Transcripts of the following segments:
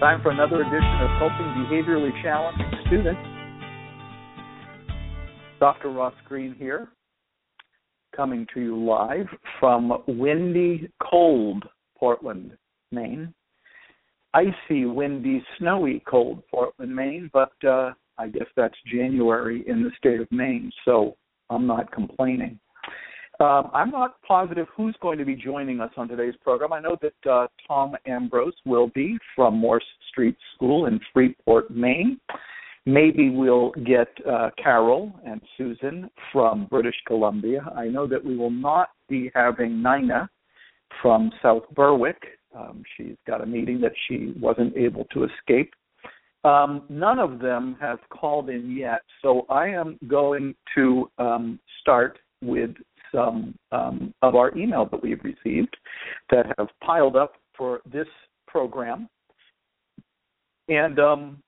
Time for another edition of Helping Behaviorally Challenged Students. Dr. Ross Greene here, coming to you live from windy, cold Portland, Maine. Icy, windy, snowy, cold Portland, Maine, but uh, I guess that's January in the state of Maine, so I'm not complaining. Um, I'm not positive who's going to be joining us on today's program. I know that uh, Tom Ambrose will be from Morse Street School in Freeport, Maine. Maybe we'll get uh, Carol and Susan from British Columbia. I know that we will not be having Nina from South Berwick. Um, she's got a meeting that she wasn't able to escape. Um, none of them have called in yet, so I am going to um, start with some um, of our email that we've received that have piled up for this program. And um,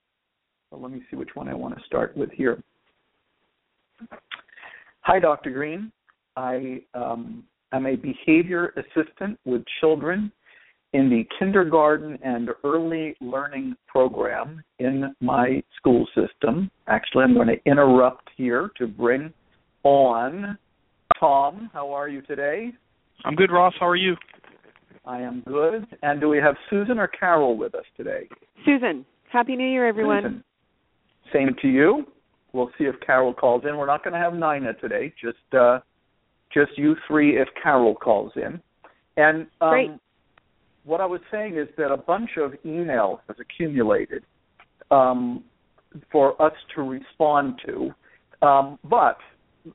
well, let me see which one I want to start with here. Hi, Dr. Greene. I um, am a behavior assistant with children in the kindergarten and early learning program in my school system. Actually, I'm going to interrupt here to bring on Tom. How are you today? I'm good, Ross. How are you? I am good. And do we have Susan or Carol with us today? Susan, Happy New Year, everyone. Susan. Same to you. We'll see if Carol calls in. We're not going to have Nina today. Just uh, just you three if Carol calls in. And um, Great. what I was saying is that a bunch of email has accumulated um, for us to respond to. Um, but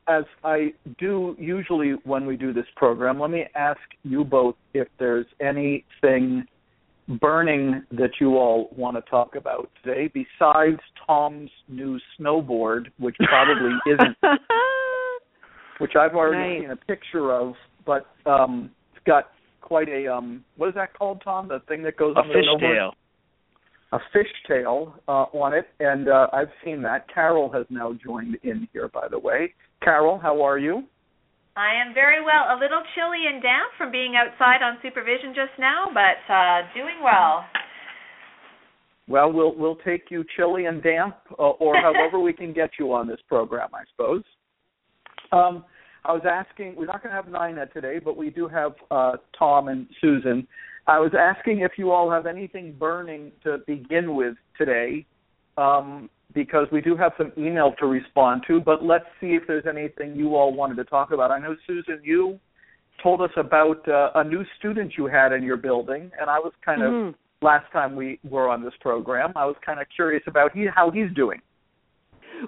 as I do usually when we do this program, let me ask you both if there's anything burning that you all want to talk about today besides Tom's new snowboard, which probably isn't, which I've already Nice. seen a picture of, but um, it's got quite a um, what is that called, Tom? The thing that goes A on the snowboard? fishtail. A fishtail uh, on it, and uh, I've seen that. Carol has now joined in here, by the way. Carol, how are you? I am very well. A little chilly and damp from being outside on supervision just now, but uh doing well. Well, we'll we'll take you chilly and damp, uh, or however we can get you on this program, I suppose. Um, I was asking. We're not going to have Nina today, but we do have uh, Tom and Susan. I was asking if you all have anything burning to begin with today, um, because we do have some email to respond to. But let's see if there's anything you all wanted to talk about. I know Susan, you told us about uh, a new student you had in your building, and I was kind of Mhm. last time we were on this program. I was kind of curious about he, how he's doing.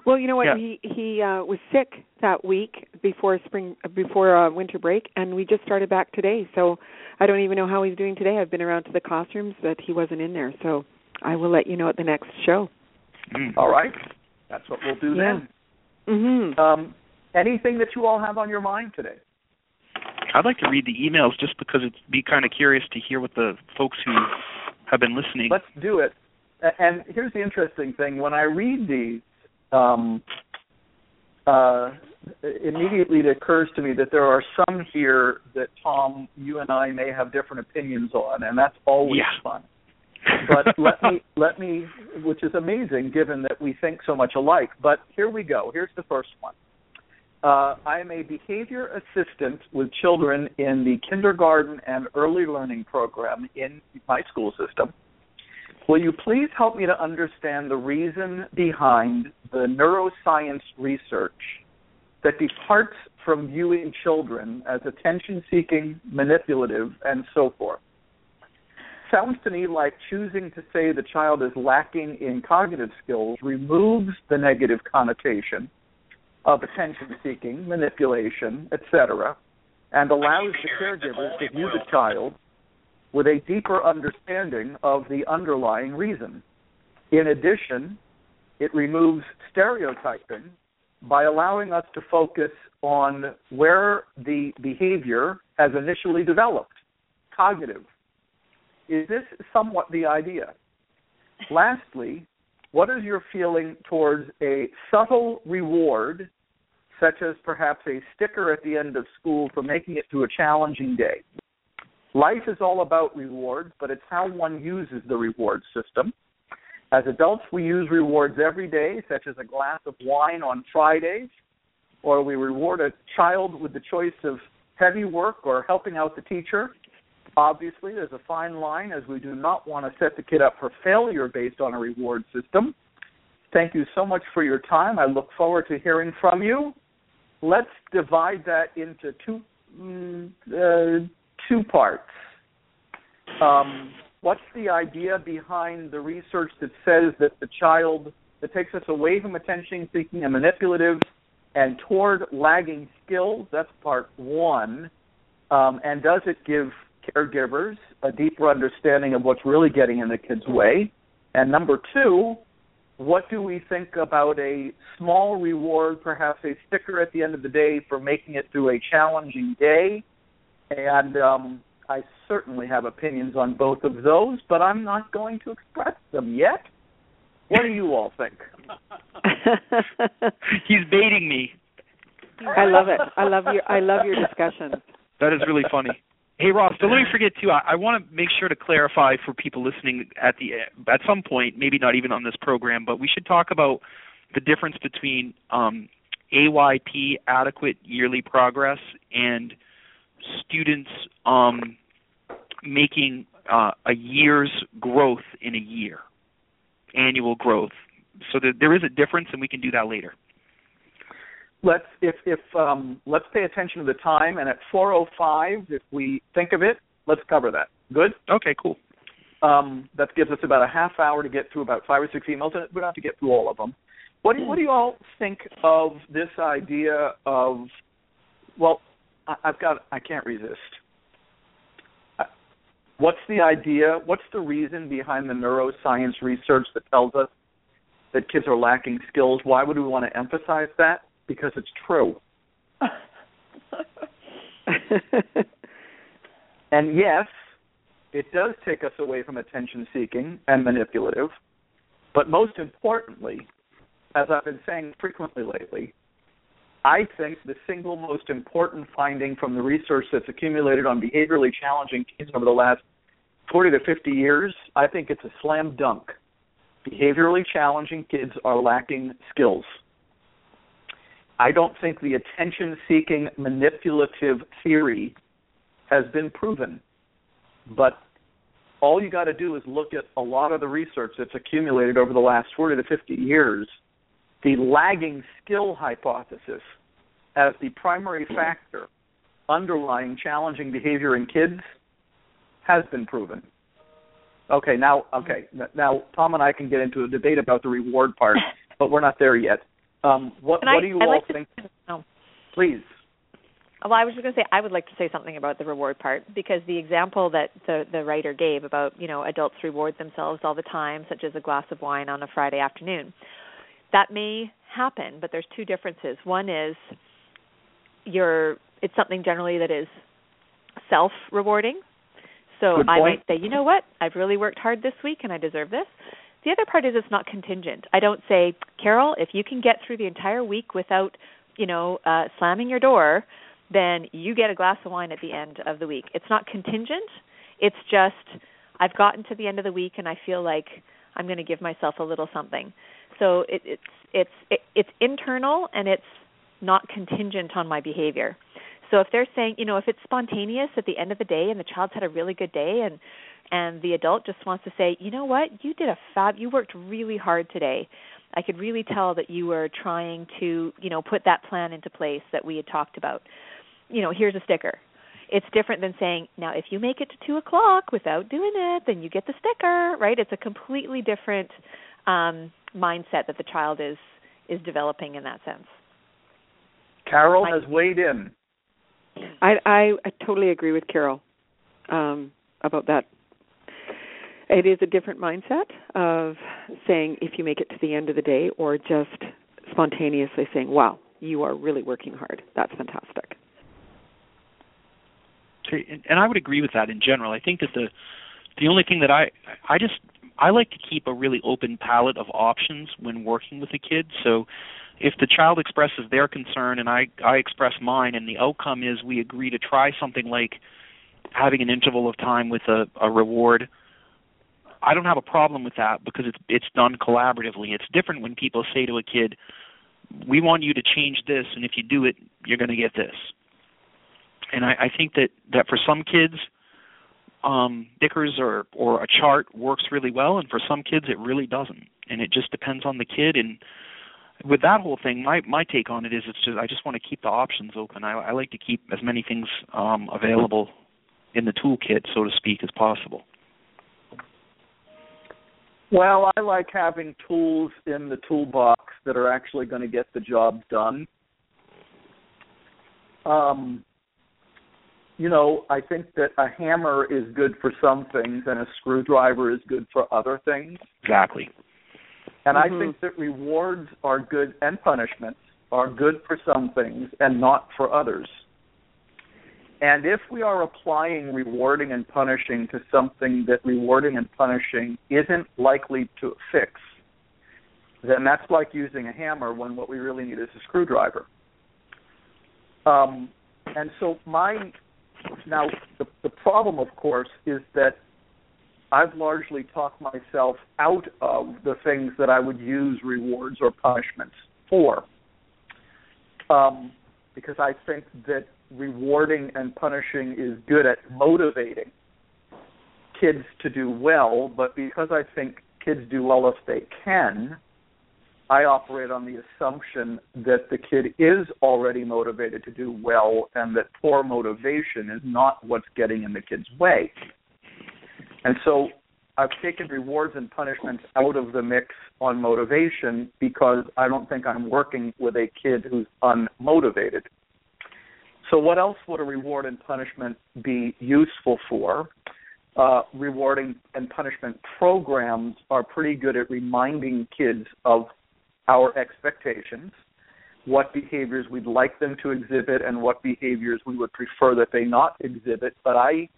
Well, you know what? Yeah. He he uh was sick that week before spring before uh, winter break and we just started back today. So I don't even know how he's doing today. I've been around to the classrooms but he wasn't in there. So I will let you know at the next show. Mm. All right, that's what we'll do Yeah. then. Mhm. Um, anything that you all have on your mind today? I'd like to read the emails just because it'd be kind of curious to hear what the folks who have been listening. Let's do it. And here's the interesting thing: when I read these, um, uh, immediately it occurs to me that there are some here that Tom, you and I may have different opinions on, and that's always Yeah. fun. but let me let me which is amazing given that we think so much alike but here we go here's the first one uh, i am a behavior assistant with children in the kindergarten and early learning program in my school system will you please help me to understand the reason behind the neuroscience research that departs from viewing children as attention seeking manipulative and so forth sounds to me like choosing to say the child is lacking in cognitive skills removes the negative connotation of attention seeking, manipulation, etc., and allows the caregivers to view the child with a deeper understanding of the underlying reason. In addition, it removes stereotyping by allowing us to focus on where the behavior has initially developed cognitive. Is this somewhat the idea? Lastly, what is your feeling towards a subtle reward, such as perhaps a sticker at the end of school for making it through a challenging day? Life is all about rewards, but it's how one uses the reward system. As adults, we use rewards every day, such as a glass of wine on Fridays, or we reward a child with the choice of heavy work or helping out the teacher. Obviously, there's a fine line as we do not want to set the kid up for failure based on a reward system. Thank you so much for your time. I look forward to hearing from you. Let's divide that into two mm, uh, two parts. Um, what's the idea behind the research that says that the child that takes us away from attention seeking and manipulative and toward lagging skills? That's part one. Um, and does it give caregivers a deeper understanding of what's really getting in the kid's way? And number two, what do we think about a small reward, perhaps a sticker at the end of the day for making it through a challenging day? And um, I certainly have opinions on both of those, but I'm not going to express them yet. What do you all think? He's baiting me. I love it. I love your I love your discussions. That is really funny. Hey Ross, don't let me forget too. I, I want to make sure to clarify for people listening at the at some point, maybe not even on this program, but we should talk about the difference between um, AYP, adequate yearly progress, and students um, making uh, a year's growth in a year, annual growth. So that there is a difference, and we can do that later. Let's if if um, let's pay attention to the time, and at 4:05, if we think of it, let's cover that. Good. Okay. Cool. Um, that gives us about a half hour to get through about five or six emails, and we don't have to get through all of them. What do, what do you all think of this idea of? Well, I've got I can't resist. What's the idea? What's the reason behind the neuroscience research that tells us that kids are lacking skills? Why would we want to emphasize that? Because it's true. and yes, it does take us away from attention seeking and manipulative. But most importantly, as I've been saying frequently lately, I think the single most important finding from the research that's accumulated on behaviorally challenging kids over the last 40 to 50 years, I think it's a slam dunk. Behaviorally challenging kids are lacking skills. I don't think the attention seeking manipulative theory has been proven. But all you got to do is look at a lot of the research that's accumulated over the last 40 to 50 years. The lagging skill hypothesis as the primary factor underlying challenging behavior in kids has been proven. Okay, now okay, now Tom and I can get into a debate about the reward part, but we're not there yet. Um, what what do you I'd all like think? To, oh. Please. Well, I was just going to say I would like to say something about the reward part because the example that the the writer gave about you know adults reward themselves all the time, such as a glass of wine on a Friday afternoon, that may happen, but there's two differences. One is you're it's something generally that is self rewarding. So I might say, you know what, I've really worked hard this week and I deserve this. The other part is it's not contingent. I don't say, Carol, if you can get through the entire week without, you know, uh slamming your door, then you get a glass of wine at the end of the week. It's not contingent. It's just I've gotten to the end of the week and I feel like I'm going to give myself a little something. So it, it's it's it, it's internal and it's not contingent on my behavior. So if they're saying, you know, if it's spontaneous at the end of the day and the child's had a really good day and and the adult just wants to say, you know what, you did a fab, you worked really hard today. I could really tell that you were trying to, you know, put that plan into place that we had talked about. You know, here's a sticker. it's different than saying, now if you make it to two o'clock without doing it, then you get the sticker, right? It's a completely different um, mindset that the child is is developing in that sense. Carol has weighed in. I, I I totally agree with Carol um, about that. It is a different mindset of saying if you make it to the end of the day, or just spontaneously saying, "Wow, you are really working hard. That's fantastic." And I would agree with that in general. I think that the the only thing that I I just I like to keep a really open palette of options when working with a kid. So if the child expresses their concern and I I express mine and the outcome is we agree to try something like having an interval of time with a, a reward I don't have a problem with that because it's it's done collaboratively. It's different when people say to a kid, "We want you to change this, and if you do it, you're going to get this." And I, I think that that for some kids, um, stickers or or a chart works really well, and for some kids it really doesn't. And it just depends on the kid. And with that whole thing, my my take on it is it's just I just want to keep the options open. I, I like to keep as many things um, available in the toolkit, so to speak, as possible. Well, I like having tools in the toolbox that are actually going to get the job done. Um, you know, I think that a hammer is good for some things and a screwdriver is good for other things. Exactly. And mm-hmm. I think that rewards are good and punishments are good for some things and not for others. And if we are applying rewarding and punishing to something that rewarding and punishing isn't likely to fix, then that's like using a hammer when what we really need is a screwdriver. Um, and so my now, the, the problem, of course, is that I've largely talked myself out of the things that I would use rewards or punishments for. Um, because I think that rewarding and punishing is good at motivating kids to do well, but because I think kids do well if they can, I operate on the assumption that the kid is already motivated to do well and that poor motivation is not what's getting in the kid's way. And so I've taken rewards and punishments out of the mix on motivation because I don't think I'm working with a kid who's unmotivated. So, what else would a reward and punishment be useful for? Uh, rewarding and punishment programs are pretty good at reminding kids of our expectations, what behaviors we'd like them to exhibit, and what behaviors we would prefer that they not exhibit. But I,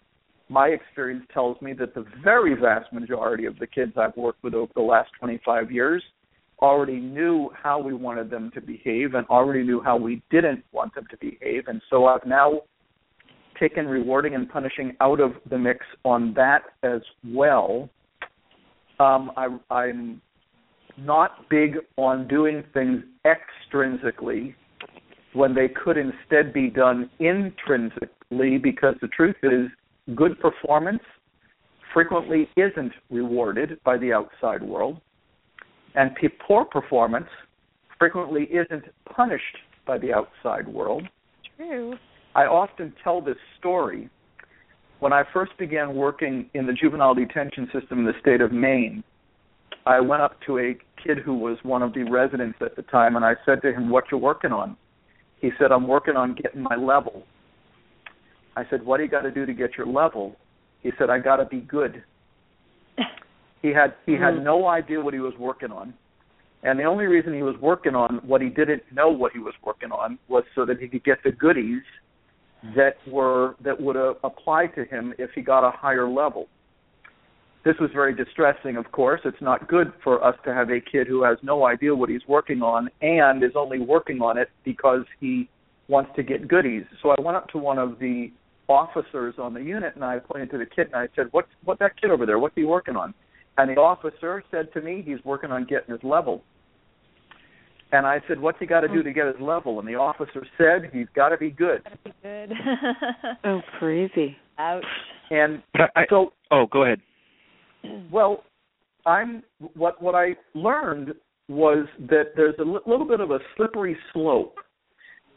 my experience tells me that the very vast majority of the kids I've worked with over the last 25 years already knew how we wanted them to behave and already knew how we didn't want them to behave. And so I've now taken rewarding and punishing out of the mix on that as well. Um, I, I'm not big on doing things extrinsically when they could instead be done intrinsically because the truth is good performance frequently isn't rewarded by the outside world and poor performance frequently isn't punished by the outside world. True. I often tell this story. When I first began working in the juvenile detention system in the state of Maine, I went up to a kid who was one of the residents at the time, and I said to him, "What you working on?" He said, "I'm working on getting my level." I said, "What do you got to do to get your level?" He said, "I got to be good." he had he had Mm-hmm. no idea what he was working on, and the only reason he was working on what he didn't know what he was working on was so that he could get the goodies that were that would uh, apply to him if he got a higher level. This was very distressing, of course. It's not good for us to have a kid who has no idea what he's working on and is only working on it because he wants to get goodies. So I went up to one of the officers on the unit and I pointed to the kid and I said, "What's what that kid over there? What's he working on?" And the officer said to me, "He's working on getting his level." And I said, "What's he got to do to get his level?" And the officer said, "He's got to be good." Good. Oh, crazy. Ouch. And I, so oh, go ahead. Well, I'm what what I learned was that there's a little bit of a slippery slope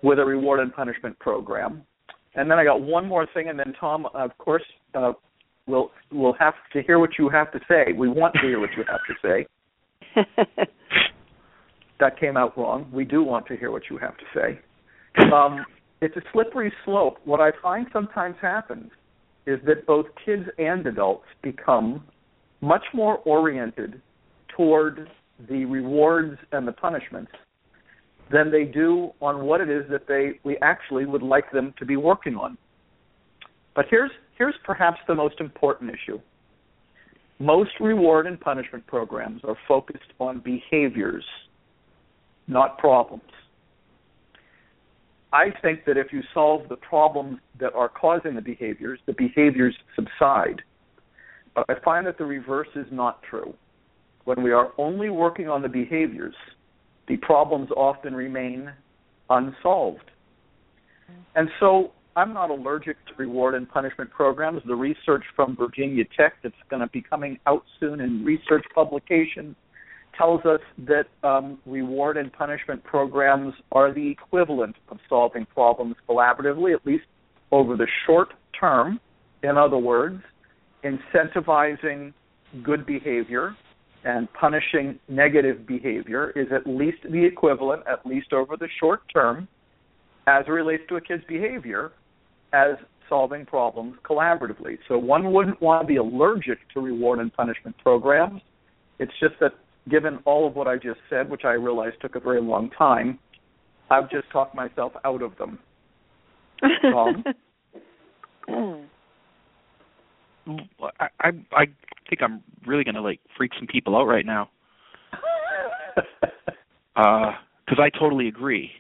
with a reward and punishment program. And then I got one more thing, and then Tom, of course, uh, will will have to hear what you have to say. We want to hear what you have to say. that came out wrong. We do want to hear what you have to say. Um, it's a slippery slope. What I find sometimes happens is that both kids and adults become much more oriented toward the rewards and the punishments than they do on what it is that they we actually would like them to be working on. But here's here's perhaps the most important issue. Most reward and punishment programs are focused on behaviors, not problems. I think that if you solve the problems that are causing the behaviors, the behaviors subside. I find that the reverse is not true. When we are only working on the behaviors, the problems often remain unsolved. And so I'm not allergic to reward and punishment programs. The research from Virginia Tech that's going to be coming out soon in research publication tells us that um, reward and punishment programs are the equivalent of solving problems collaboratively, at least over the short term. In other words, incentivizing good behavior and punishing negative behavior is at least the equivalent, at least over the short term, as it relates to a kid's behavior, as solving problems collaboratively. So one wouldn't want to be allergic to reward and punishment programs. It's just that given all of what I just said, which I realize took a very long time, I've just talked myself out of them. Um, I, I I think I'm really gonna like freak some people out right now. Uh, because I totally agree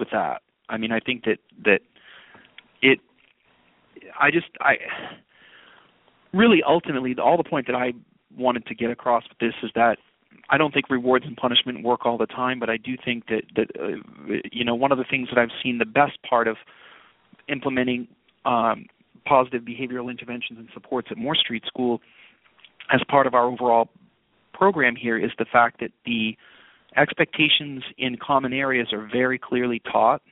with that. I mean, I think that that it. I just I really ultimately all the point that I wanted to get across with this is that I don't think rewards and punishment work all the time, but I do think that that uh, you know one of the things that I've seen the best part of implementing um, positive behavioral interventions and supports at Morse Street School as part of our overall program here is the fact that the expectations in common areas are very clearly taught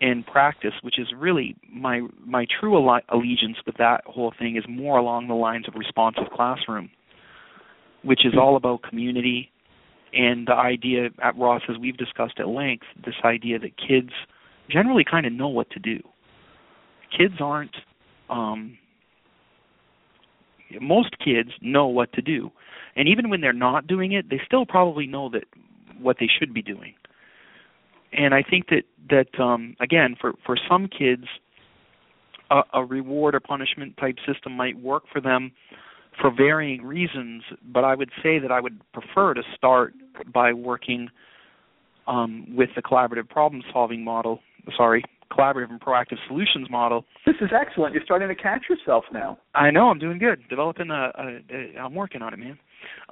in practice, which is really my my true allegiance with that whole thing is more along the lines of responsive classroom, which is all about community and the idea at Ross, as we've discussed at length, this idea that kids generally kind of know what to do kids aren't um most kids know what to do. And even when they're not doing it they still probably know that what they should be doing. And i think that that um again for for some kids a, a reward or punishment type system might work for them for varying reasons but i would say that i would prefer to start by working um with the collaborative problem solving model sorry collaborative and proactive solutions model. This is excellent. You're starting to catch yourself now. I know. I'm doing good. Developing a. a, a I'm working on it, man.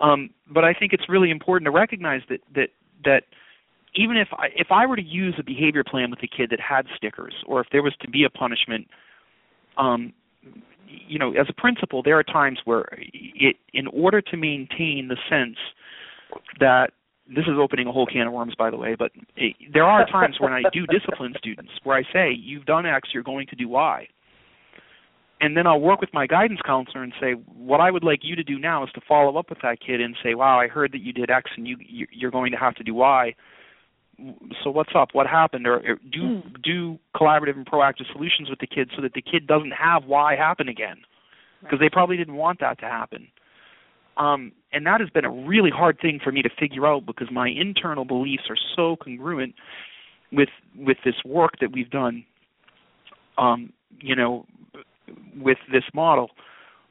Um, but I think it's really important to recognize that that that even if I, if I were to use a behavior plan with a kid that had stickers, or if there was to be a punishment, um, you know, as a principal, there are times where it, in order to maintain the sense that this is opening a whole can of worms, by the way, but it, there are times when I do discipline students where I say, "You've done X, you're going to do Y," and then I'll work with my guidance counselor and say, "What I would like you to do now is to follow up with that kid and say, "Wow, I heard that you did X, and you you're going to have to do Y." So what's up? What happened? Or, or do mm. do collaborative and proactive solutions with the kid so that the kid doesn't have Y happen again, because right. they probably didn't want that to happen. Um, and that has been a really hard thing for me to figure out because my internal beliefs are so congruent with with this work that we've done um, you know with this model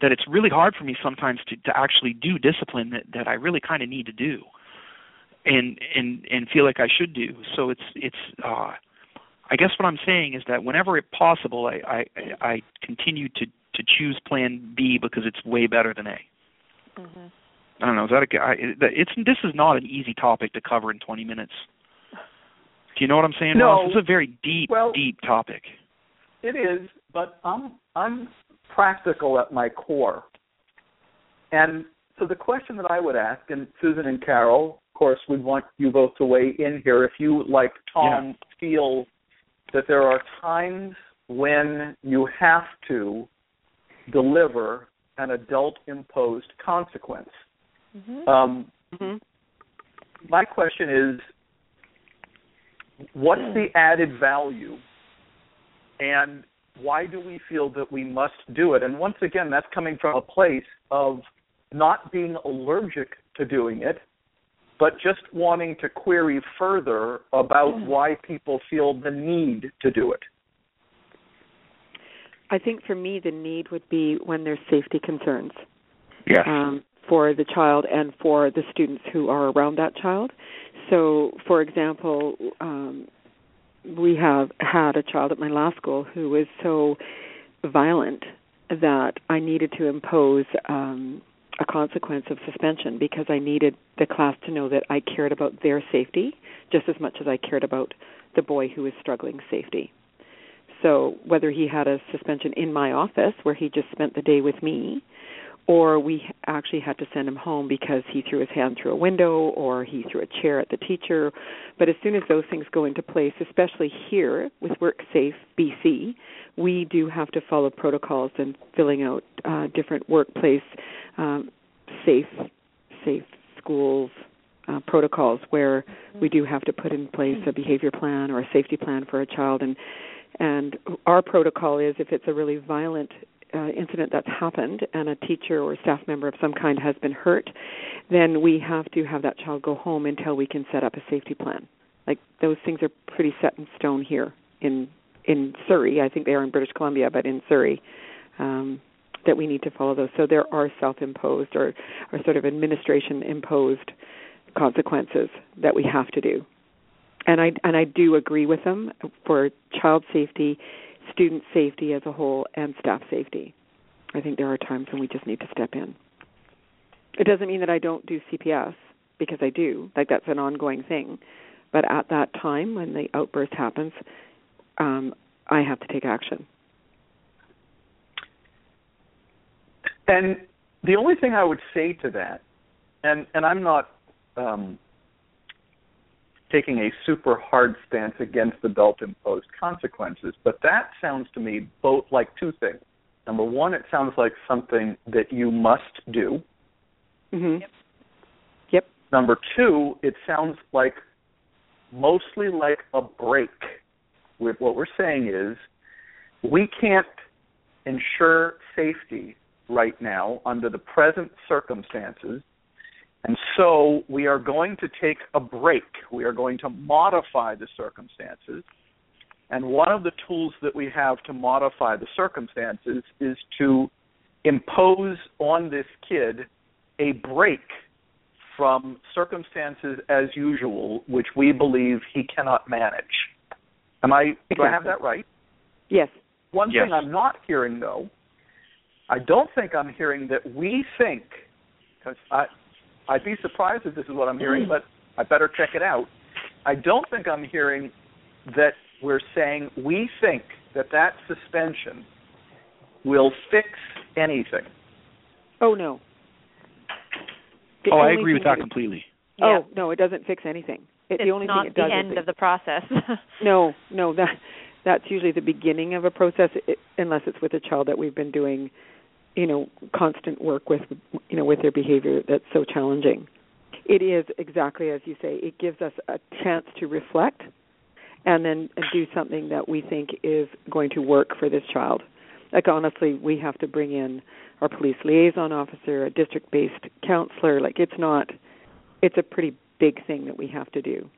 that it's really hard for me sometimes to, to actually do discipline that, that I really kind of need to do and and and feel like I should do. So it's it's uh I guess what I'm saying is that whenever it's possible I, I I continue to to choose plan B because it's way better than A. Mm-hmm. I don't know. Is that a? I, it's this is not an easy topic to cover in 20 minutes. Do you know what I'm saying, no. Ross? It's a very deep, well, deep topic. It is, but I'm I'm practical at my core, and so the question that I would ask, and Susan and Carol, of course, we want you both to weigh in here. If you, like Tom, yeah. feel that there are times when you have to deliver an adult imposed consequence. Mm-hmm. Um, hmm my question is what's the added value? And why do we feel that we must do it? And once again that's coming from a place of not being allergic to doing it but just wanting to query further about why people feel the need to do it I think for me the need would be when there's safety concerns. Yes. um, for the child and for the students who are around that child. So, for example, um, we have had a child at my last school who was so violent that I needed to impose um, a consequence of suspension because I needed the class to know that I cared about their safety just as much as I cared about the boy who was struggling safety. So whether he had a suspension in my office where he just spent the day with me, or we actually had to send him home because he threw his hand through a window or he threw a chair at the teacher. But as soon as those things go into place, especially here with WorkSafe BC, we do have to follow protocols and filling out uh, different workplace um, safe safe schools uh, protocols where we do have to put in place a behavior plan or a safety plan for a child and and our protocol is if it's a really violent uh, incident that's happened and a teacher or staff member of some kind has been hurt, then we have to have that child go home until we can set up a safety plan. Like those things are pretty set in stone here in in Surrey. I think they are in British Columbia, but in Surrey, um, that we need to follow those. So there are self-imposed or or sort of administration-imposed consequences that we have to do. And I and I do agree with them for child safety student safety as a whole and staff safety. I think there are times when we just need to step in. It doesn't mean that I don't do CPS because I do. Like that's an ongoing thing. But at that time when the outburst happens, um, I have to take action. And the only thing I would say to that, and and I'm not um, taking a super hard stance against adult imposed consequences, but that sounds to me both like two things. Number one, it sounds like something that you must do. Mm-hmm. Yep. Yep. Number two, it sounds like mostly like a break. With what we're saying is, we can't ensure safety right now under the present circumstances and so we are going to take a break. We are going to modify the circumstances. And one of the tools that we have to modify the circumstances is to impose on this kid a break from circumstances as usual, which we believe he cannot manage. Am I do I have that right? Yes. One Yes. thing I'm not hearing though, I don't think I'm hearing that we think because I I'd be surprised if this is what I'm hearing, mm. but I better check it out. I don't think I'm hearing that we're saying we think that that suspension will fix anything. Oh no. The oh, I agree with thing that completely. Oh no, it doesn't fix anything. It, it's the only not thing it the does end is of the process. No, no, that that's usually the beginning of a process, it, unless it's with a child that we've been doing, you know, constant work with, you know, with their behavior that's so challenging. It is exactly as you say. It gives us a chance to reflect, and then do something that we think is going to work for this child. Like honestly, we have to bring in our police liaison officer, a district-based counselor. Like it's not, it's a pretty big thing that we have to do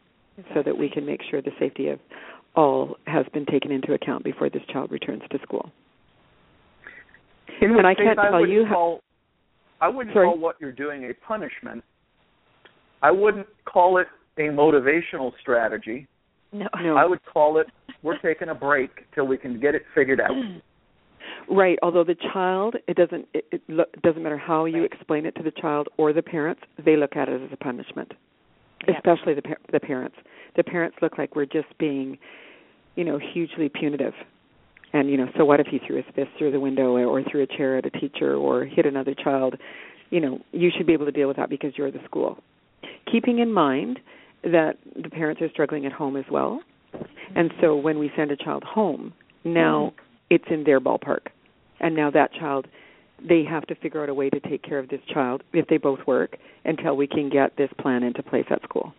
so that we can make sure the safety of all has been taken into account before this child returns to school. In And which I case can't I tell wouldn't you how- call, I wouldn't Sorry? call what you're doing a punishment. I wouldn't call it a motivational strategy. no. No. I would call it we're taking a break till we can get it figured out. Right. Although the child, it doesn't it, it lo- doesn't matter how you explain it to the child or the parents, they look at it as a punishment. Yeah. Especially the par- the parents. The parents look like we're just being, you know, hugely punitive. And you know, so what if he threw his fist through the window or threw a chair at a teacher or hit another child? You know, you should be able to deal with that because you're the school. Keeping in mind that the parents are struggling at home as well, And so when we send a child home, now Mm-hmm. it's in their ballpark. And now that child they have to figure out a way to take care of this child if they both work until we can get this plan into place at school.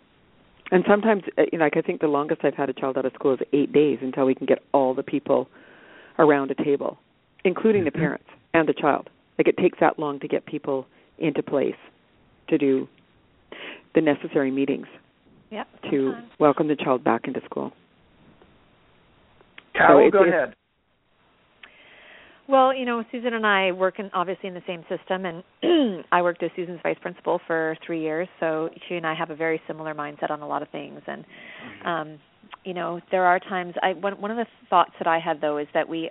And sometimes, uh, you know, like I think the longest I've had a child out of school is eight days until we can get all the people around a table, including the Mm-hmm. parents and the child. Like it takes that long to get people into place to do the necessary meetings Yep. to sometimes. welcome the child back into school. Carol, it's- go it's- ahead. Well, you know, Susan and I work in obviously in the same system, and I worked as Susan's vice principal for three years. So she and I have a very similar mindset on a lot of things. And um, you know, there are times. I one one of the thoughts that I had though is that we,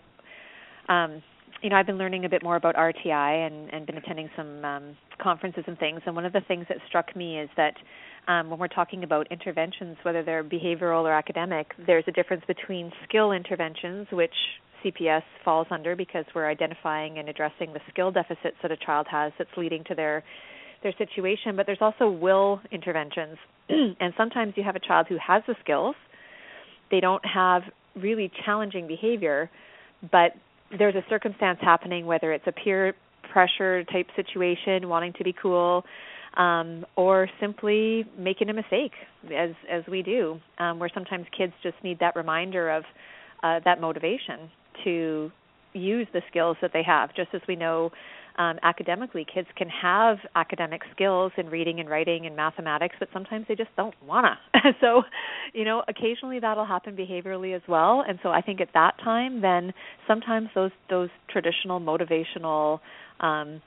um, you know, I've been learning a bit more about RTI and and been attending some um, conferences and things. And one of the things that struck me is that um, when we're talking about interventions, whether they're behavioral or academic, there's a difference between skill interventions, which CPS falls under because we're identifying and addressing the skill deficits that a child has that's leading to their their situation, but there's also will interventions. and sometimes you have a child who has the skills, they don't have really challenging behavior, but there's a circumstance happening whether it's a peer pressure type situation, wanting to be cool, um, or simply making a mistake, as as we do, um, where sometimes kids just need that reminder of uh, that motivation to use the skills that they have. Just as we know um, academically, kids can have academic skills in reading and writing and mathematics, but sometimes they just don't wanna. so, you know, occasionally that'll happen behaviorally as well. And so I think at that time, then sometimes those those traditional motivational um,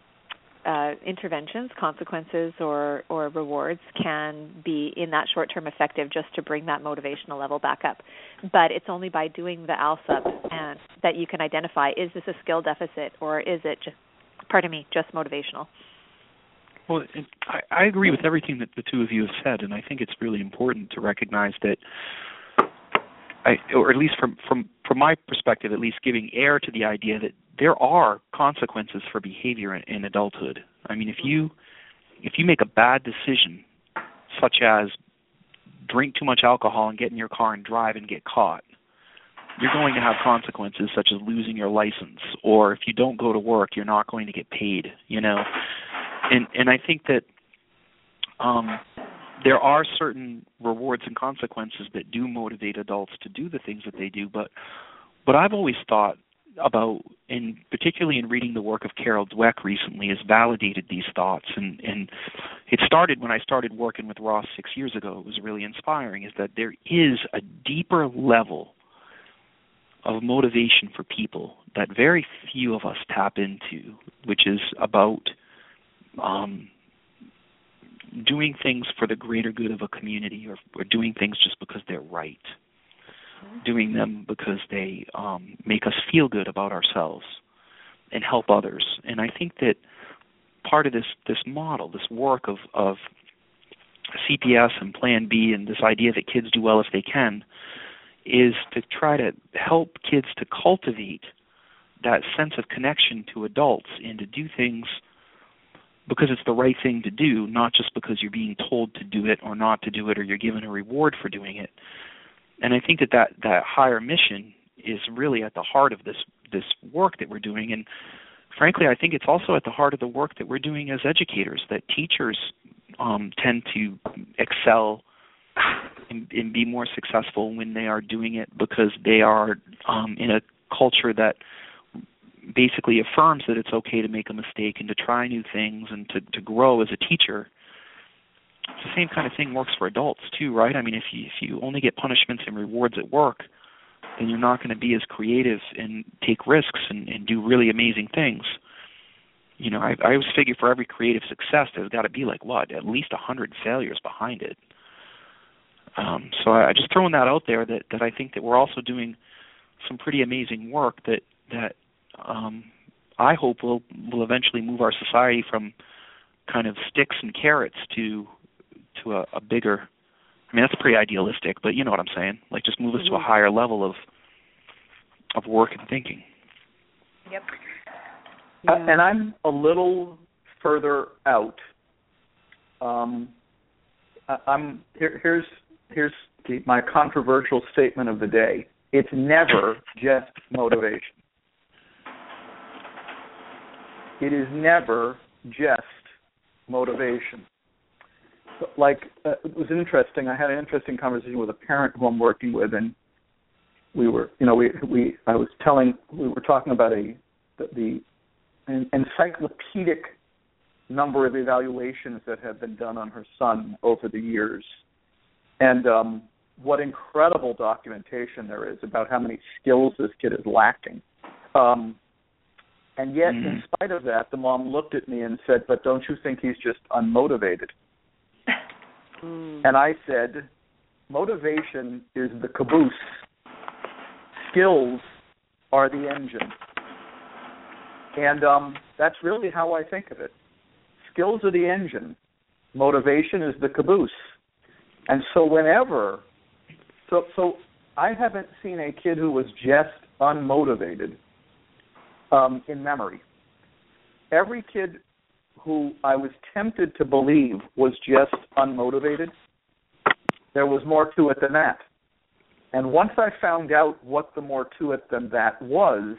uh, interventions, consequences, or or rewards can be in that short term effective just to bring that motivational level back up. But it's only by doing the ALSUP and that you can identify is this a skill deficit or is it just pardon me just motivational. Well, I, I agree with everything that the two of you have said, and I think it's really important to recognize that, I, or at least from from from my perspective, at least giving air to the idea that there are consequences for behavior in, in adulthood. I mean, if you if you make a bad decision, such as drink too much alcohol and get in your car and drive and get caught, you're going to have consequences such as losing your license, or if you don't go to work, you're not going to get paid. You know, and and I think that um, there are certain rewards and consequences that do motivate adults to do the things that they do. But what I've always thought about, and particularly in reading the work of Carol Dweck recently, has validated these thoughts. And and it started when I started working with Ross six years ago. It was really inspiring. Is that there is a deeper level of motivation for people that very few of us tap into, which is about um, doing things for the greater good of a community or, or doing things just because they're right. Doing them because they um, make us feel good about ourselves and help others. And i think that part of this this model this work of of cps and plan b and this idea that kids do well if they can is to try to help kids to cultivate that sense of connection to adults and to do things because it's the right thing to do, not just because you're being told to do it or not to do it or you're given a reward for doing it. And I think that that, that higher mission is really at the heart of this this work that we're doing and frankly I think it's also at the heart of the work that we're doing as educators that teachers um, tend to excel and, and be more successful when they are doing it because they are um, in a culture that basically affirms that it's okay to make a mistake and to try new things and to to grow as a teacher. It's the same kind of thing works for adults too, right? I mean, if you if you only get punishments and rewards at work, then you're not going to be as creative and take risks and, and do really amazing things. You know, I, I always figure for every creative success, there's got to be like what, at least a hundred failures behind it. Um, so I, I just throwing that out there that that I think that we're also doing some pretty amazing work that that um, I hope will will eventually move our society from kind of sticks and carrots to to a, a bigger. I mean, that's pretty idealistic, but you know what I'm saying. Like, just move us to a higher level of of work and thinking. Yep. Uh, and I'm a little further out. Um, I, I'm here, here's here's the, my controversial statement of the day. It's never just motivation. It is never just motivation. Like uh, it was interesting. I had an interesting conversation with a parent who I'm working with, and we were, you know, we we I was telling we were talking about a the, the an encyclopedic number of evaluations that have been done on her son over the years, and um, what incredible documentation there is about how many skills this kid is lacking. Um, and yet, mm. in spite of that, the mom looked at me and said, "But don't you think he's just unmotivated?" mm. And I said, "Motivation is the caboose. Skills are the engine." And um, that's really how I think of it. Skills are the engine. Motivation is the caboose. And so whenever, so so I haven't seen a kid who was just unmotivated um, in memory. Every kid who I was tempted to believe was just unmotivated, there was more to it than that. And once I found out what the more to it than that was,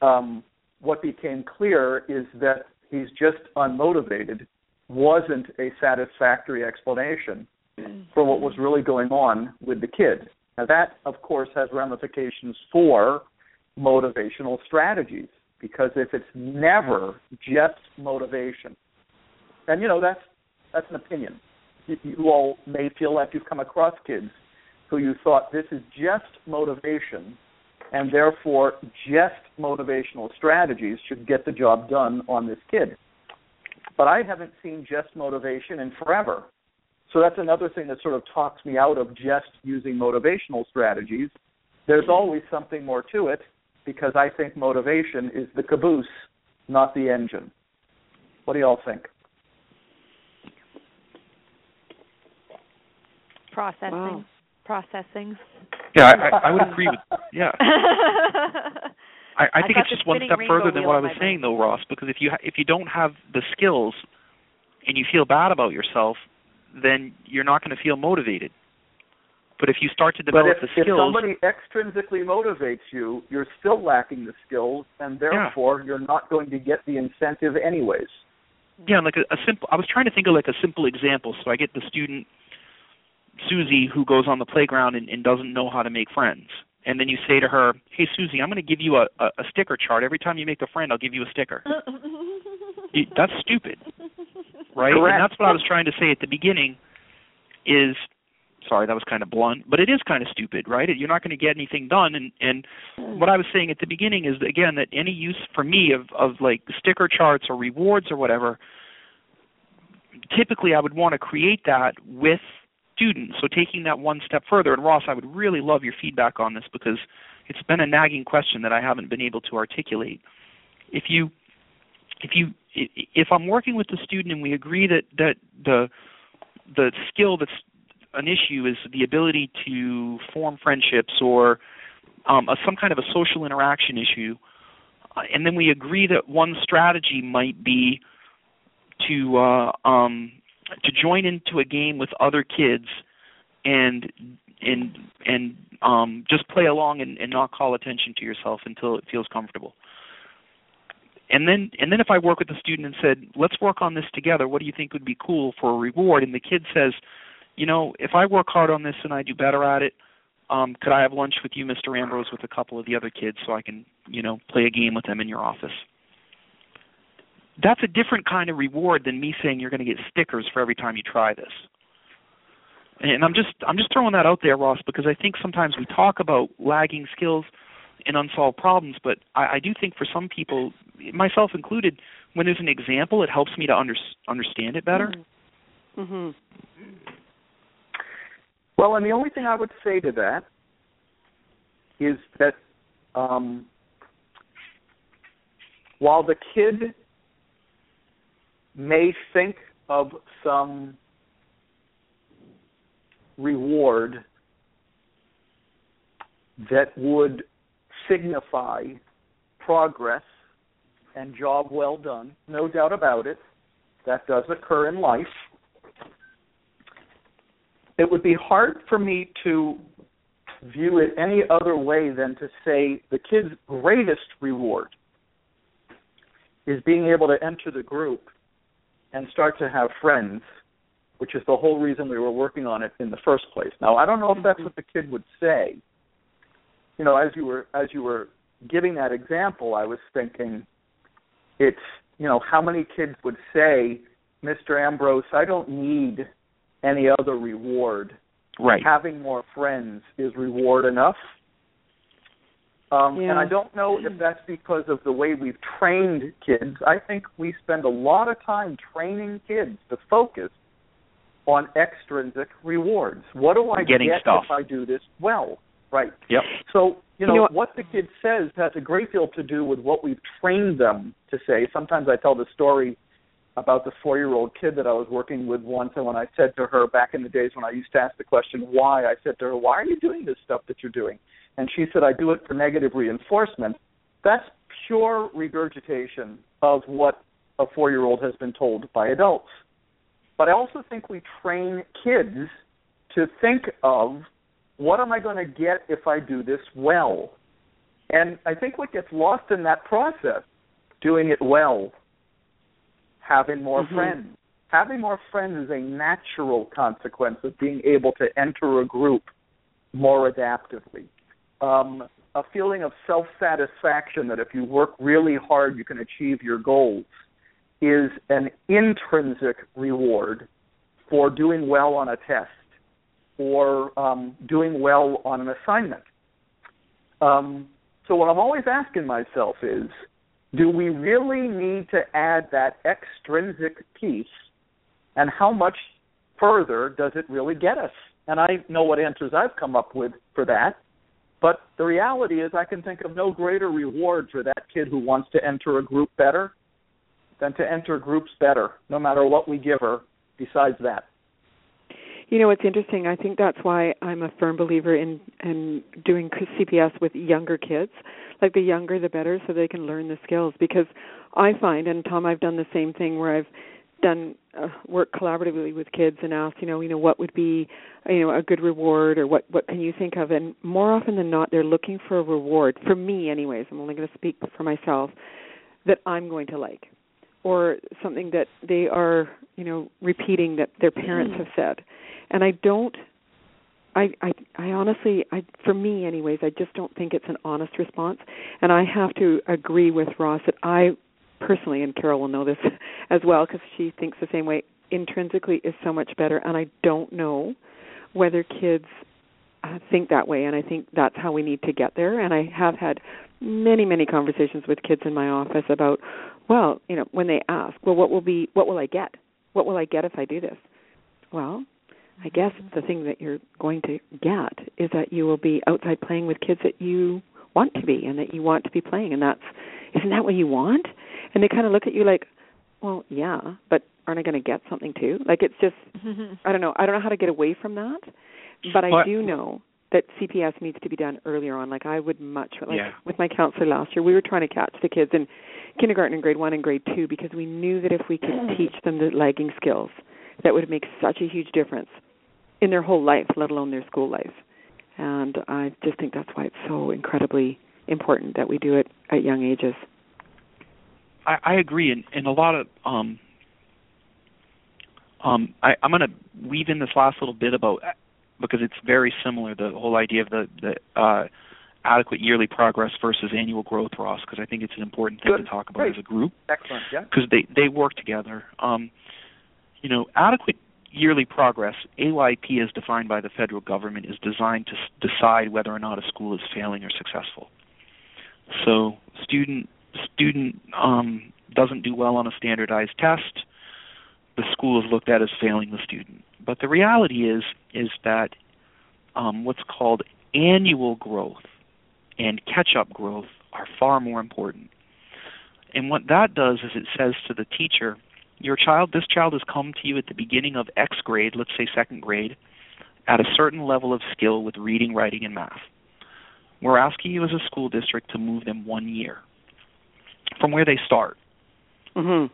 um, what became clear is that he's just unmotivated wasn't a satisfactory explanation for what was really going on with the kid. Now, that, of course, has ramifications for motivational strategies because if it's never just motivation, and you know that's that's an opinion. You, you all may feel like you've come across kids who you thought this is just motivation, and therefore just motivational strategies should get the job done on this kid. But I haven't seen just motivation in forever. So that's another thing that sort of talks me out of just using motivational strategies. There's always something more to it because I think motivation is the caboose, not the engine. What do y'all think? Processing. Wow. Processing. Yeah, I, I would agree with. Yeah. I, I think I it's just one step further than what I was saying, though, Ross. Because if you ha- if you don't have the skills, and you feel bad about yourself, then you're not going to feel motivated. But if you start to develop if, the skills, if somebody extrinsically motivates you, you're still lacking the skills, and therefore yeah. you're not going to get the incentive anyways. Yeah, like a, a simple. I was trying to think of like a simple example. So I get the student Susie who goes on the playground and, and doesn't know how to make friends, and then you say to her, "Hey Susie, I'm going to give you a, a, a sticker chart. Every time you make a friend, I'll give you a sticker." that's stupid, right? Correct. And that's what I was trying to say at the beginning. Is sorry that was kind of blunt but it is kind of stupid right you're not going to get anything done and and hmm. what i was saying at the beginning is again that any use for me of of like sticker charts or rewards or whatever typically i would want to create that with students so taking that one step further and ross i would really love your feedback on this because it's been a nagging question that i haven't been able to articulate if you if you if i'm working with the student and we agree that that the the skill that's an issue is the ability to form friendships or um, a, some kind of a social interaction issue, uh, and then we agree that one strategy might be to uh, um, to join into a game with other kids and and and um, just play along and, and not call attention to yourself until it feels comfortable. And then and then if I work with the student and said, let's work on this together. What do you think would be cool for a reward? And the kid says, you know, if I work hard on this and I do better at it, um, could I have lunch with you, Mr. Ambrose, with a couple of the other kids so I can, you know, play a game with them in your office? That's a different kind of reward than me saying you're going to get stickers for every time you try this. And I'm just I'm just throwing that out there, Ross, because I think sometimes we talk about lagging skills and unsolved problems, but I, I do think for some people, myself included, when there's an example, it helps me to under, understand it better. Mm-hmm. mm-hmm. Well, and the only thing I would say to that is that um, while the kid may think of some reward that would signify progress and job well done, no doubt about it, that does occur in life it would be hard for me to view it any other way than to say the kid's greatest reward is being able to enter the group and start to have friends, which is the whole reason we were working on it in the first place. Now, I don't know if that's mm-hmm. what the kid would say. You know, as you were as you were giving that example, I was thinking it's, you know, how many kids would say, "Mr. Ambrose, I don't need any other reward. Right. Having more friends is reward enough." Um, Yeah. And I don't know if that's because of the way we've trained kids. I think we spend a lot of time training kids to focus on extrinsic rewards. What do I Getting get stuff. if I do this well? Right. Yep. So, you know, You know what- what the kid says has a great deal to do with what we've trained them to say. Sometimes I tell the story about the four year old kid that I was working with once, and when I said to her back in the days when I used to ask the question why, I said to her, Why are you doing this stuff that you're doing? And she said, I do it for negative reinforcement. That's pure regurgitation of what a four year old has been told by adults. But I also think we train kids to think of what am I going to get if I do this well? And I think what gets lost in that process, doing it well, having more Mhm. friends. Having more friends is a natural consequence of being able to enter a group more adaptively. Um, a feeling of self satisfaction that if you work really hard, you can achieve your goals is an intrinsic reward for doing well on a test or um, doing well on an assignment. Um, so, what I'm always asking myself is do we really need to add that extrinsic piece, and how much further does it really get us? And I know what answers I've come up with for that. But the reality is, I can think of no greater reward for that kid who wants to enter a group better than to enter groups better, no matter what we give her besides that. You know, it's interesting. I think that's why I'm a firm believer in in doing CPS with younger kids. Like the younger, the better, so they can learn the skills. Because I find, and Tom, I've done the same thing where I've done uh, work collaboratively with kids and asked, you know, you know, what would be, you know, a good reward, or what what can you think of? And more often than not, they're looking for a reward. For me, anyways, I'm only going to speak for myself. That I'm going to like, or something that they are, you know, repeating that their parents mm. have said. And I don't I, I I honestly I for me anyways I just don't think it's an honest response. And I have to agree with Ross that I personally and Carol will know this as well because she thinks the same way intrinsically is so much better. And I don't know whether kids Uh, think that way and I think that's how we need to get there and I have had many many conversations with kids in my office about well you know when they ask well what will be what will I get what will I get if I do this well I guess mm-hmm. the thing that you're going to get is that you will be outside playing with kids that you want to be and that you want to be playing and that's isn't that what you want? And they kind of look at you like, well, yeah, but aren't I going to get something too? Like it's just I don't know. I don't know how to get away from that, but I What- do know that CPS needs to be done earlier on. Like I would much like Yeah. with my counselor last year, we were trying to catch the kids in kindergarten and grade 1 and grade 2 because we knew that if we could teach them the lagging skills, that would make such a huge difference in their whole life, let alone their school life. And I just think that's why it's so incredibly important that we do it at young ages. I, I agree, and, and a lot of um, um, I, I'm going to weave in this last little bit about because it's very similar the whole idea of the the uh, adequate yearly progress versus annual growth, Ross, because I think it's an important thing Good. to talk about Great. as a group Excellent. Yeah. because they they work together. Um, you know, adequate yearly progress, AYP as defined by the federal government, is designed to s- decide whether or not a school is failing or successful. So, student student um, doesn't do well on a standardized test, the school is looked at as failing the student. But the reality is is that um, what's called annual growth and catch-up growth are far more important. And what that does is it says to the teacher, your child, this child has come to you at the beginning of X grade, let's say second grade, at a certain level of skill with reading, writing, and math. We're asking you as a school district to move them one year from where they start. Mhm.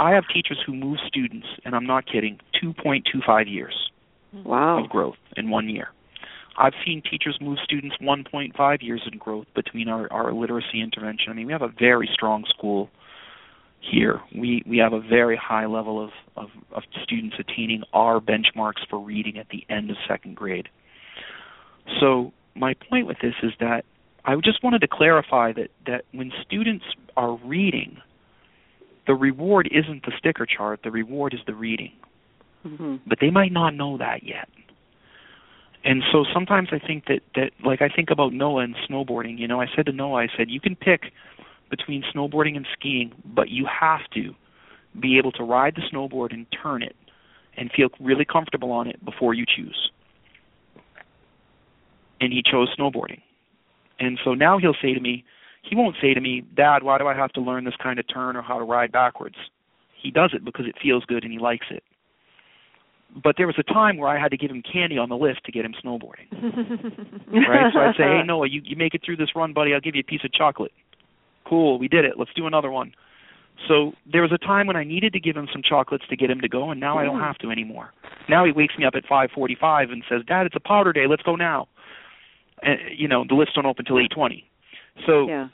I have teachers who move students, and I'm not kidding, 2.25 years. Wow. of growth in one year. I've seen teachers move students 1.5 years in growth between our, our literacy intervention. I mean, we have a very strong school here. We we have a very high level of, of, of students attaining our benchmarks for reading at the end of second grade. So my point with this is that I just wanted to clarify that, that when students are reading, the reward isn't the sticker chart, the reward is the reading. Mm-hmm. But they might not know that yet. And so sometimes I think that, that like I think about Noah and snowboarding, you know, I said to Noah, I said, you can pick between snowboarding and skiing, but you have to be able to ride the snowboard and turn it and feel really comfortable on it before you choose. And he chose snowboarding. And so now he'll say to me, he won't say to me, Dad, why do I have to learn this kind of turn or how to ride backwards? He does it because it feels good and he likes it. But there was a time where I had to give him candy on the lift to get him snowboarding. right? So I'd say, Hey Noah, you, you make it through this run, buddy, I'll give you a piece of chocolate. Cool, we did it. Let's do another one. So there was a time when I needed to give him some chocolates to get him to go, and now I don't mm. have to anymore. Now he wakes me up at 5:45 and says, "Dad, it's a powder day. Let's go now." And you know the lifts don't open till 8:20. So Yeah.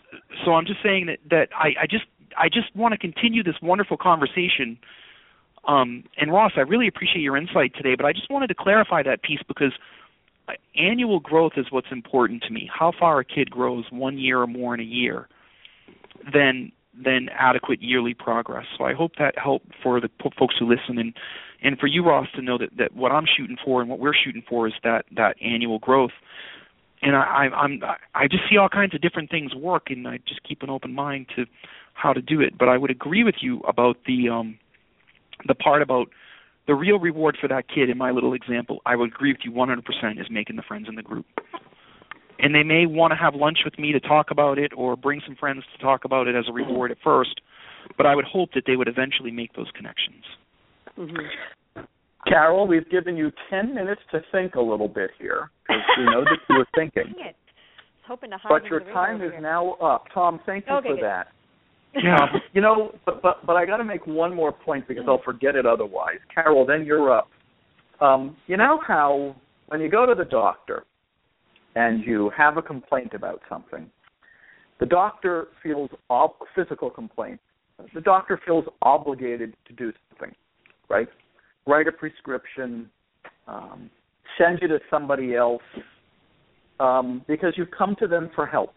so I'm just saying that that I, I just I just want to continue this wonderful conversation. Um, and Ross, I really appreciate your insight today, but I just wanted to clarify that piece because uh, annual growth is what's important to me. How far a kid grows one year or more in a year, than than adequate yearly progress. So I hope that helped for the po- folks who listen and and for you, Ross, to know that that what I'm shooting for and what we're shooting for is that that annual growth and I, I I'm I just see all kinds of different things work, and I just keep an open mind to how to do it. But I would agree with you about the um the part about the real reward for that kid in my little example. I would agree with you 100% is making the friends in the group. And they may want to have lunch with me to talk about it, or bring some friends to talk about it as a reward at first. But I would hope that they would eventually make those connections. Mm-hmm. Carol, we've given you 10 minutes to think a little bit here because we know that you were thinking. Dang it. Hoping to hide But in your the room time is here. now up. Tom, thank you Okay, for good. that. Yeah. You know, but but, but I got to make one more point because I'll forget it otherwise. Carol, then you're up. Um, you know how when you go to the doctor and you have a complaint about something, the doctor feels ob- physical complaint. The doctor feels obligated to do something, right? Write a prescription, um, send you to somebody else um, because you've come to them for help.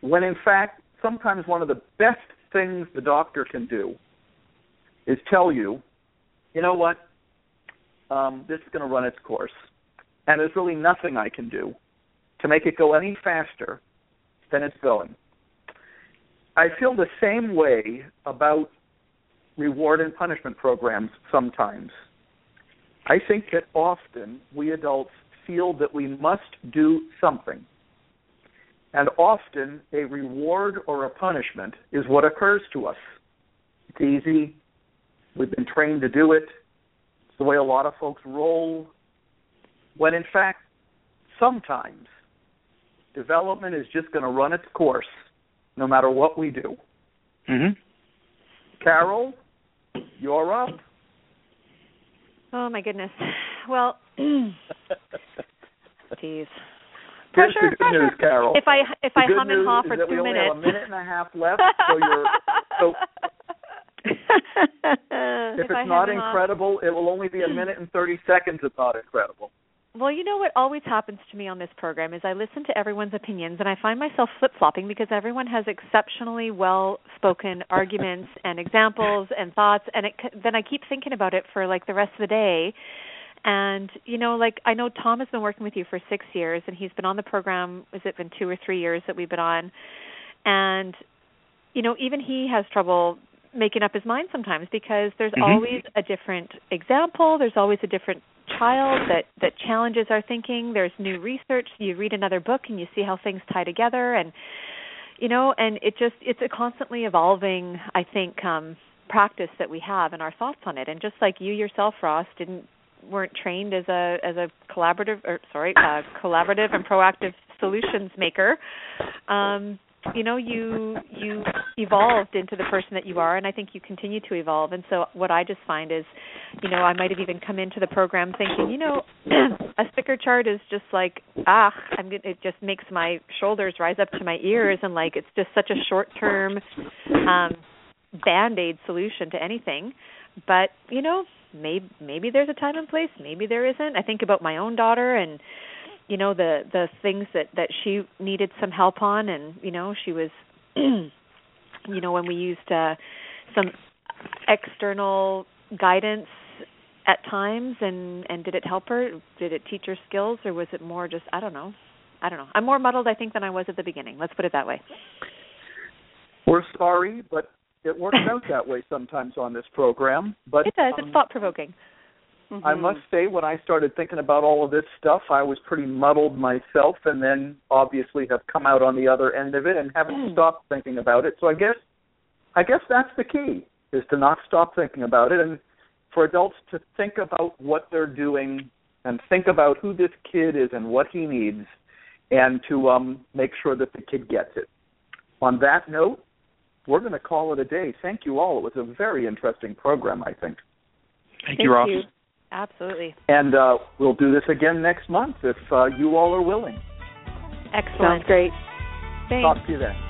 When in fact, sometimes one of the best things the doctor can do is tell you, you know what, um, this is going to run its course, and there's really nothing I can do to make it go any faster than it's going. I feel the same way about reward and punishment programs sometimes. I think that often we adults feel that we must do something. And often a reward or a punishment is what occurs to us. It's easy. We've been trained to do it. It's the way a lot of folks roll. When in fact, sometimes development is just going to run its course no matter what we do. Mhm. Carol, you're up. Oh my goodness. Well, jeez. Here's Pressure, the good news, Carol. If I if the I hum and haw for that we two only minutes. have a minute and a half left, so you're so if If it's not hum and haw- incredible, it will only be a minute and 30 seconds. It's not incredible. Well, you know what always happens to me on this program is I listen to everyone's opinions and I find myself flip-flopping because everyone has exceptionally well-spoken arguments and examples and thoughts and it, c- then I keep thinking about it for like the rest of the day. And you know, like I know Tom has been working with you for 6 years and he's been on the program has it been 2 or 3 years that we've been on. And you know, even he has trouble making up his mind sometimes because there's Mhm. always a different example, there's always a different child that that challenges our thinking. There's new research. You read another book and you see how things tie together and you know, and it just it's a constantly evolving, I think, um practice that we have and our thoughts on it. And just like you yourself, Ross, didn't weren't trained as a as a collaborative or sorry, uh collaborative and proactive solutions maker. Um you know you you evolved into the person that you are and i think you continue to evolve. And so what i just find is you know i might have even come into the program thinking you know a sticker chart is just like ah i'm gonna, it just makes my shoulders rise up to my ears and like it's just such a short term um band-aid solution to anything. But you know maybe maybe there's a time and place maybe there isn't. I think about my own daughter and you know the the things that that she needed some help on and you know she was you know when we used uh some external guidance at times and and did it help her? Did it teach her skills or was it more just i don't know. I don't know. I'm more muddled i think than i was at the beginning. Let's put it that way. We're sorry but it works out that way sometimes on this program but it does. Um, it's thought provoking Mm-hmm. I must say, when I started thinking about all of this stuff, I was pretty muddled myself, and then obviously have come out on the other end of it and haven't Hmm. stopped thinking about it. So I guess, I guess that's the key: is to not stop thinking about it, and for adults to think about what they're doing and think about who this kid is and what he needs, and to um, make sure that the kid gets it. On that note, we're going to call it a day. Thank you all. It was a very interesting program, I think. Thank, Thank you, Ross. you. Absolutely And uh, we'll do this again next month if uh, you all are willing. excellent Sounds great. Thanks. Talk to you then.